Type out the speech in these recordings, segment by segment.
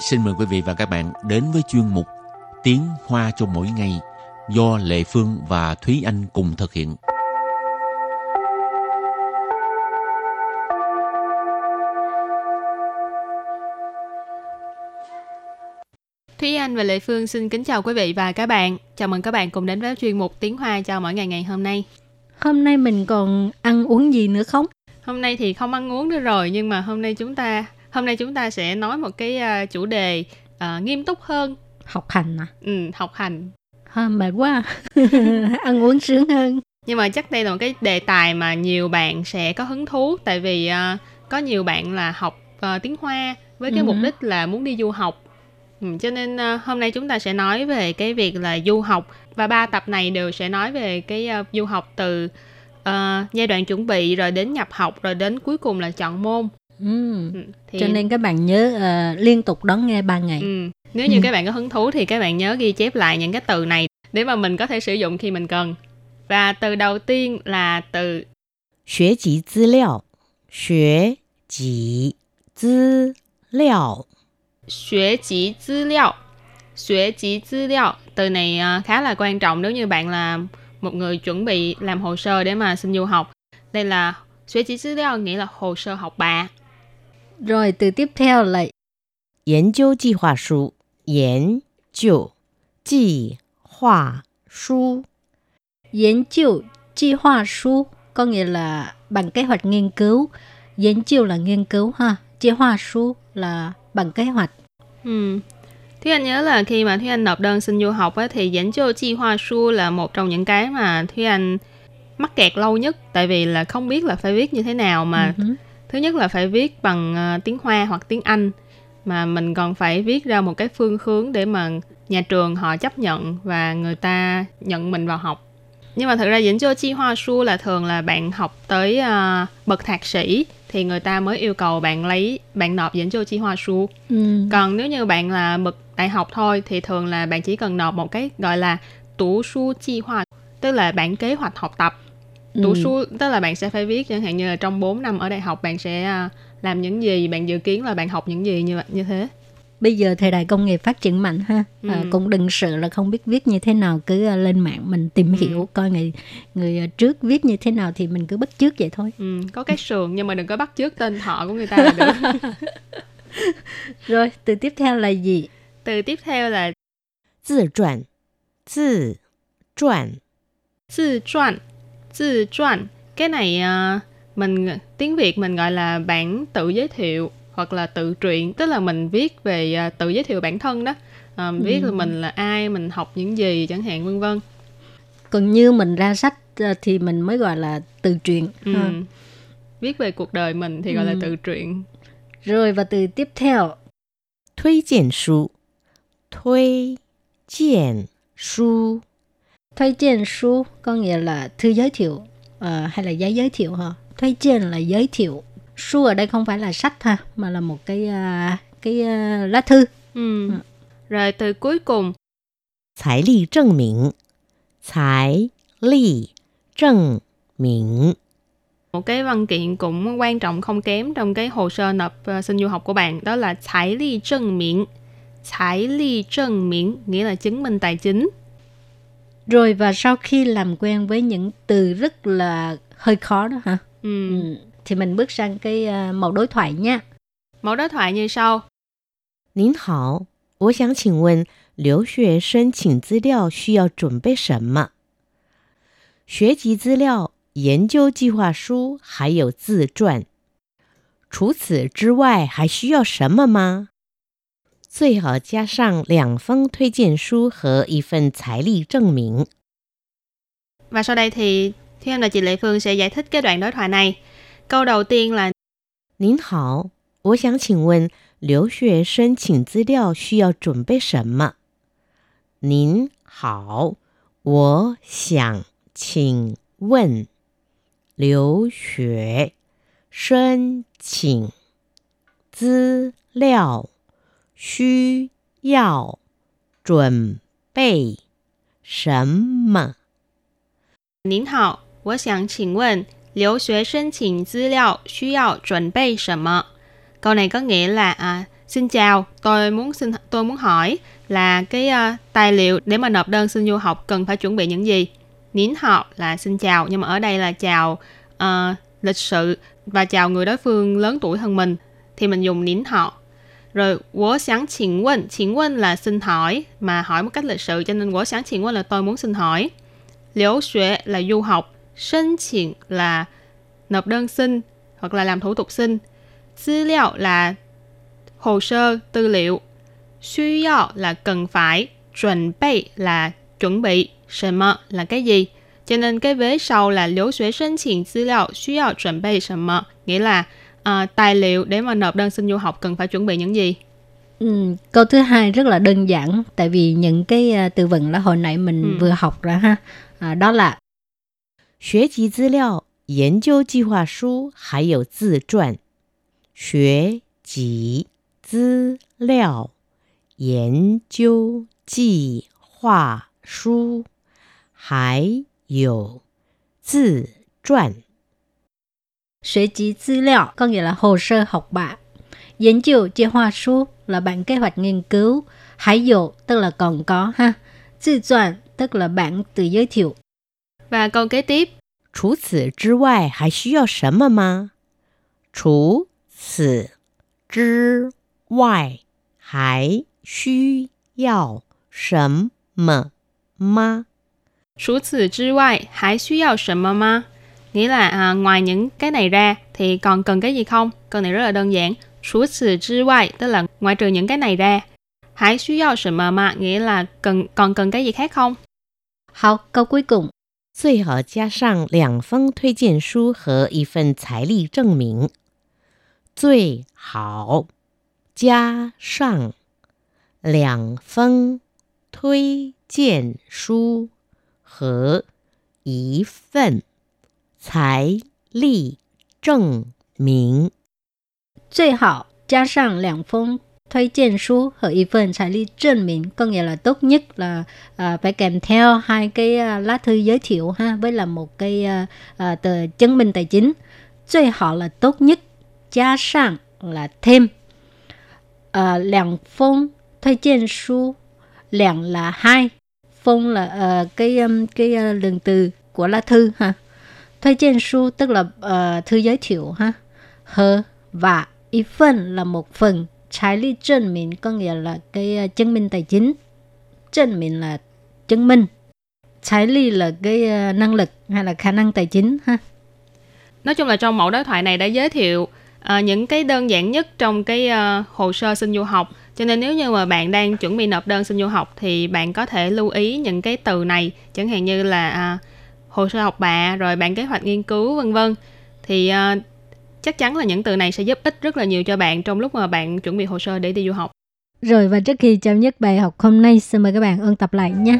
xin mời quý vị và các bạn đến với chuyên mục Tiếng Hoa cho mỗi ngày do Lệ Phương và Thúy Anh cùng thực hiện. Thúy Anh và Lệ Phương xin kính chào quý vị và các bạn. Chào mừng các bạn cùng đến với chuyên mục Tiếng Hoa cho mỗi ngày ngày hôm nay. Hôm nay mình còn ăn uống gì nữa không? Hôm nay thì không ăn uống nữa rồi nhưng mà hôm nay chúng ta hôm nay chúng ta sẽ nói một cái uh, chủ đề uh, nghiêm túc hơn. Học hành à? Ừ, học hành. À, mệt quá. ăn uống sướng hơn. Nhưng mà chắc đây là một cái đề tài mà nhiều bạn sẽ có hứng thú tại vì uh, có nhiều bạn là học uh, tiếng Hoa với cái ừ. mục đích là muốn đi du học Ừ, cho nên uh, hôm nay chúng ta sẽ nói về cái việc là du học và ba tập này đều sẽ nói về cái uh, du học từ uh, giai đoạn chuẩn bị rồi đến nhập học rồi đến cuối cùng là chọn môn. Ừ, thì... Cho nên các bạn nhớ uh, liên tục đón nghe 3 ngày. Ừ. Nếu như các bạn có hứng thú thì các bạn nhớ ghi chép lại những cái từ này để mà mình có thể sử dụng khi mình cần. Và từ đầu tiên là từ Xuế chỉ tư liệu Xuế chỉ tư liệu Xuế chỉ tư liệu Xuế chỉ tư liệu Từ này ờ, khá là quan trọng nếu như bạn là một người chuẩn bị làm hồ sơ để mà xin du học. Đây là Xuế chỉ tư liệu nghĩa là hồ sơ học bạ. Rồi từ tiếp theo là 研究计划书，研究计划书，研究计划书 có nghĩa là bằng kế hoạch nghiên cứu.研究 là nghiên cứu ha, 计划书 là bằng kế hoạch. Ừ. Thúy Anh nhớ là khi mà Thúy Anh nộp đơn xin du học ấy, thì dẫn cho chi hoa su là một trong những cái mà Thúy Anh mắc kẹt lâu nhất tại vì là không biết là phải viết như thế nào mà uh-huh. thứ nhất là phải viết bằng uh, tiếng Hoa hoặc tiếng Anh mà mình còn phải viết ra một cái phương hướng để mà nhà trường họ chấp nhận và người ta nhận mình vào học. Nhưng mà thật ra dẫn cho chi hoa su là thường là bạn học tới uh, bậc thạc sĩ thì người ta mới yêu cầu bạn lấy bạn nộp dẫn cho chi hoa su. Ừ. còn nếu như bạn là bậc đại học thôi thì thường là bạn chỉ cần nộp một cái gọi là tủ su chi hoa tức là bản kế hoạch học tập Đủ ừ. số tức là bạn sẽ phải viết chẳng hạn như là trong 4 năm ở đại học bạn sẽ à, làm những gì, bạn dự kiến là bạn học những gì như như thế. Bây giờ thời đại công nghiệp phát triển mạnh ha, à, ừ. à, cũng đừng sợ là không biết viết như thế nào cứ à, lên mạng mình tìm ừ. hiểu coi người người trước viết như thế nào thì mình cứ bắt chước vậy thôi. Ừ, có cái sườn nhưng mà đừng có bắt chước tên họ của người ta là được. Rồi, từ tiếp theo là gì? Từ tiếp theo là tự truyện. Tự truyện. Tự truyện 自传cái này uh, mình tiếng việt mình gọi là bản tự giới thiệu hoặc là tự truyện tức là mình viết về uh, tự giới thiệu bản thân đó uh, viết ừ. là mình là ai mình học những gì chẳng hạn vân vân còn như mình ra sách uh, thì mình mới gọi là tự truyện ừ. viết về cuộc đời mình thì gọi ừ. là tự truyện rồi và từ tiếp theo 推荐书推荐书 推荐书 có nghĩa là thư giới thiệu uh, hay là giấy giới thiệu ha 推荐 là giới thiệu Su ở đây không phải là sách ha, mà là một cái uh, cái uh, lá thư. Ừ. ừ. Rồi từ cuối cùng. Tài lý chứng minh. Tài lý chứng minh. Một cái văn kiện cũng quan trọng không kém trong cái hồ sơ nộp uh, xin du học của bạn đó là tài lý chứng minh. Tài lý chứng minh nghĩa là chứng minh tài chính. Rồi và sau khi làm quen với những từ rất là hơi khó đó hả? Ừ. ừ thì mình bước sang cái uh, mẫu đối thoại nha. Mẫu đối thoại như sau. 您好，我想请问留学申请资料需要准备什么？学籍资料、研究计划书还有自传。除此之外，还需要什么吗？ 最好加上两封推荐书和一份财力证明。Và sau đây thì Thúy Anh và chị Lệ Phương sẽ giải thích cái đoạn đối thoại này. Câu đầu tiên là 您好，我想请问留学申请资料需要准备什么？您好，我想请问留学申请资料 需要准备什么？您好，我想请问留学申请资料需要准备什么？Câu này có nghĩa là à, Xin chào, tôi muốn xin tôi muốn hỏi là cái uh, tài liệu để mà nộp đơn xin du học cần phải chuẩn bị những gì? Nín họ là xin chào nhưng mà ở đây là chào uh, lịch sự và chào người đối phương lớn tuổi hơn mình thì mình dùng nín họ. rồi, 我想请问，请问 là xin hỏi, mà hỏi một cách lịch sự, cho nên 我想请问 là tôi muốn xin hỏi. 留学 là du học, sân là nộp đơn xin hoặc là làm thủ tục xin. 资料 là hồ sơ, tư liệu. 需要 là cần phải, 准备 là chuẩn bị, 什么 là cái gì. Cho nên cái vế sau là liễu nghĩa là à, tài liệu để mà nộp đơn xin du học cần phải chuẩn bị những gì? Ừ, câu thứ hai rất là đơn giản tại vì những cái uh, từ vựng là hồi nãy mình ừ. vừa học ra ha à, đó là 学籍资料、研究计划书还有自传。学籍资料、研究计划书还有自传。 学籍资料 có nghĩa là hồ sơ học bạ.研究计划书 là bản kế hoạch nghiên cứu. Hải dụ tức là còn có ha. Tự truyền tức là bản tự giới thiệu. Và câu kế tiếp. 除此之外还需要什么吗？除此之外还需要什么吗？除此之外还需要什么吗 ？Nghĩa là à, ngoài những cái này ra thì còn cần cái gì không? Câu này rất là đơn giản.除此之外 tức là ngoại trừ những cái này ra. Hãy 需要什么吗? Nghĩa là cần còn cần cái gì khác không? 好，câu cuối cùng. 最好加上两封推荐书和一份财力证明。最好加上两封推荐书和一份 财力证明。最好加上两封推荐书和一份财力证明có nghĩa là tốt nhất là à, phải kèm theo hai cái à, lá thư giới thiệu ha với là một cái à, à, tờ chứng minh tài chính. 最好 là tốt nhất, 加上 là thêm. À, 两封推荐书, 两 là hai, phong là uh, cái um, cái uh, lượng từ của lá thư ha. Thuê trên su tức là uh, thư giới thiệu ha. Hờ và y phần là một phần. Trái lý chứng minh có nghĩa là cái uh, chứng minh tài chính. Chứng minh là chứng minh. Trái lý là cái uh, năng lực hay là khả năng tài chính ha. Nói chung là trong mẫu đối thoại này đã giới thiệu uh, những cái đơn giản nhất trong cái uh, hồ sơ xin du học. Cho nên nếu như mà bạn đang chuẩn bị nộp đơn xin du học thì bạn có thể lưu ý những cái từ này, chẳng hạn như là uh, hồ sơ học bạ rồi bản kế hoạch nghiên cứu vân vân. Thì uh, chắc chắn là những từ này sẽ giúp ích rất là nhiều cho bạn trong lúc mà bạn chuẩn bị hồ sơ để đi du học. Rồi và trước khi chấm dứt bài học hôm nay xin mời các bạn ôn tập lại nhé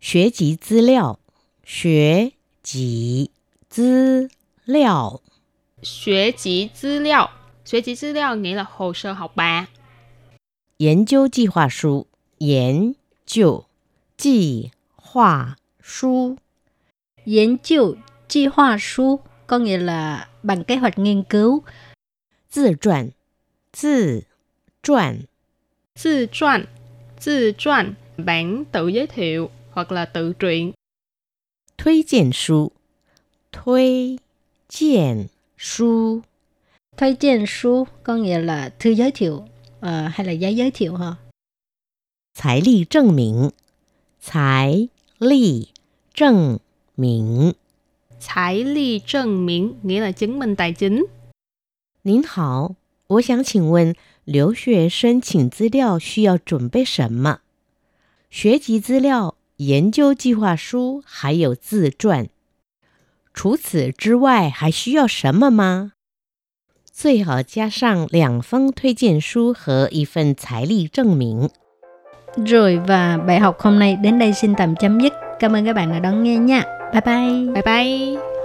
Học chỉ tư liệu. Xuế tư liệu. Xuế tư liệu. Xuế tư liệu nghĩa là hồ sơ học bạ. 研究计划书，研究计划书，研究计划书 có nghĩa là bản kế hoạch nghiên cứu. 自传，自传，自传，自传 bản tự giới thiệu hoặc là tự truyện. 推荐书，推荐书，推荐书 có nghĩa là thư giới thiệu uh, hay là giấy giới thiệu ha. Tài lý chứng minh. Tài lý chứng minh. Tài lý chứng minh nghĩa là chứng minh tài chính. 您好，我想请问留学申请资料需要准备什么？学籍资料、研究计划书还有自传。除此之外还需要什么吗？ 最好加上两封推荐书和一份财力证明。Rồi và bài học hôm nay đến đây xin tạm chấm dứt. Cảm ơn các bạn đã đón nghe nha. Bye bye. Bye bye.